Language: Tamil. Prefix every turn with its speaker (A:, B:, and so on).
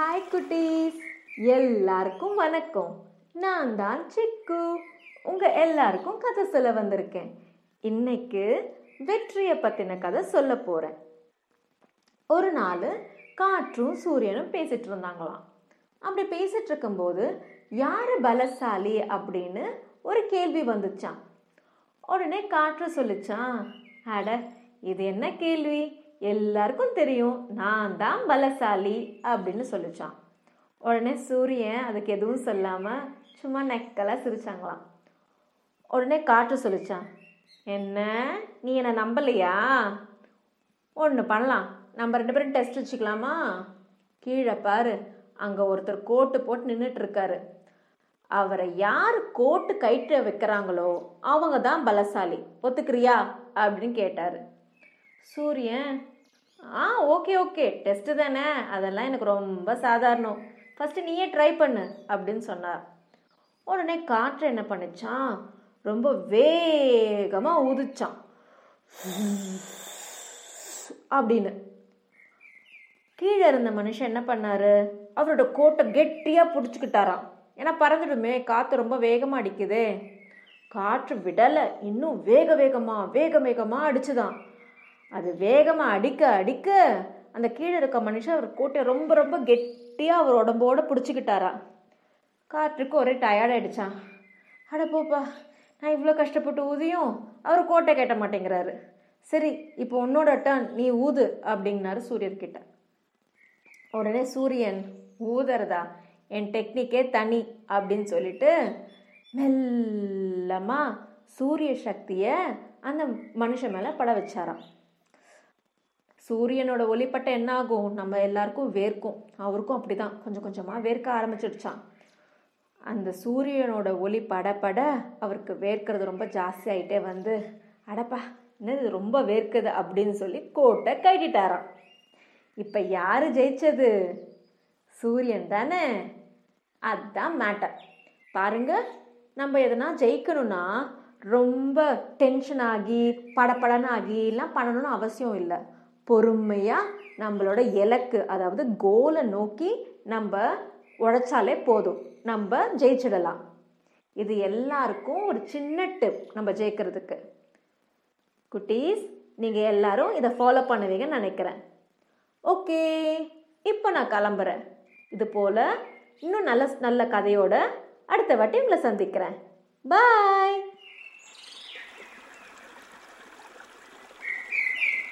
A: ஹாய் குட்டீஸ். எல்லாருக்கும் வணக்கம். நான் தான் சிக்கு. உங்கள் எல்லாருக்கும் கதை சொல்ல வந்திருக்கேன். இன்னைக்கு வெற்றியை பற்றின கதை சொல்ல போகிறேன் ஒரு நாள் காற்றும் சூரியனும் பேசிட்டு இருந்தாங்களாம். அப்படி பேசிட்டு இருக்கும்போது யார் பலசாலி அப்படின்னு ஒரு கேள்வி வந்துச்சான் உடனே காற்று சொல்லிச்சான் அட இது என்ன கேள்வி? எல்லாருக்கும் தெரியும் நான் தான் பலசாலி அப்படின்னு சொல்லிச்சான். உடனே சூரியன் அதுக்கு எதுவும் சொல்லாமல் சும்மா நெக்கலா சிரிச்சாங்களாம். உடனே காற்று சொல்லிச்சான் என்ன? நீ என்னை நம்பலையா? ஒன்று பண்ணலாம். நம்ம ரெண்டு பேரும் டெஸ்ட் வச்சுக்கலாமா? கீழே பாரு அங்கே ஒருத்தர் கோட்டு போட்டு நின்றுட்டுருக்காரு அவரை யார் கோட்டு கயிற்ற வைக்கிறாங்களோ அவங்க தான் பலசாலி. ஒத்துக்கிறியா? அப்படின்னு கேட்டார். சூரியன். ஆ ஓகே ஓகே டெஸ்ட்டு தானே? அதெல்லாம் எனக்கு ரொம்ப சாதாரணம். ஃபஸ்ட்டு நீயே ட்ரை பண்ணு அப்படின்னு சொன்னார். உடனே காற்று என்ன பண்ணுச்சான் ரொம்ப வேகமாக ஊதிச்சான் அப்படின்னு. கீழே இருந்த மனுஷன் என்ன பண்ணாரு? அவரோட கோட்டை கெட்டியாக பிடிச்சிக்கிட்டாராம். ஏன்னா பறந்துடுமே காற்று ரொம்ப வேகமாக அடிக்குதே. காற்று விடலை இன்னும் வேக வேகமாக வேக வேகமாக அடிச்சுதான். அது வேகமாக அடிக்க அடிக்க அந்த கீழே இருக்க மனுஷன் அவர் கோட்டை ரொம்ப ரொம்ப கெட்டியாக அவர் உடம்போட பிடிச்சிக்கிட்டாரா காற்றுக்கு ஒரே டயர்ட் ஆயிடுச்சான் அட போப்பா நான் இவ்வளோ கஷ்டப்பட்டு ஊதியும் அவர் கோட்டை கேட்ட மாட்டேங்கிறாரு. சரி இப்போ உன்னோட டர்ன் நீ ஊது அப்படின்னாரு சூரியன்கிட்ட உடனே சூரியன் ஊதுறதா? என் டெக்னிக்கே தனி அப்படின்னு சொல்லிட்டு மெல்லமாக சூரிய சக்தியை அந்த மனுஷன் மேலே பட வச்சாராம். சூரியனோட ஒளிப்பட்ட என்ன ஆகும் நம்ம எல்லாருக்கும் வேர்க்கும். அவருக்கும் அப்படிதான். கொஞ்சம் கொஞ்சமாக வேர்க்க ஆரம்பிச்சிடுச்சான் அந்த சூரியனோட ஒளி படப்பட அவருக்கு வேர்க்கிறது ரொம்ப ஜாஸ்தி ஆகிட்டே வந்து அடப்பா என்னது இது ரொம்ப வேர்க்குது அப்படின்னு சொல்லி கோட்டை கட்டிட்டாராம் இப்போ யார் ஜெயிச்சது? சூரியன் தானே? அதுதான் மேட்டர் பாருங்க நம்ம எதனா ஜெயிக்கணும்னா ரொம்ப டென்ஷன் ஆகி படப்படன்னு எல்லாம் பண்ணணும்னு அவசியம் இல்லை. பொறுமையாக நம்மளோட இலக்கு அதாவது கோலை நோக்கி நம்ம உழைச்சாலே போதும். நம்ம ஜெயிச்சிடலாம். இது எல்லாருக்கும் ஒரு சின்ன டிப் நம்ம ஜெயிக்கிறதுக்கு. குட்டீஸ் நீங்கள் எல்லாரும் இதை ஃபாலோ பண்ணுவீங்கன்னு நினைக்கிறேன். ஓகே இப்போ நான் கிளம்புறேன். இது போல் இன்னும் நல்ல நல்ல கதையோட அடுத்த வாட்டி உங்களை சந்திக்கிறேன். பாய்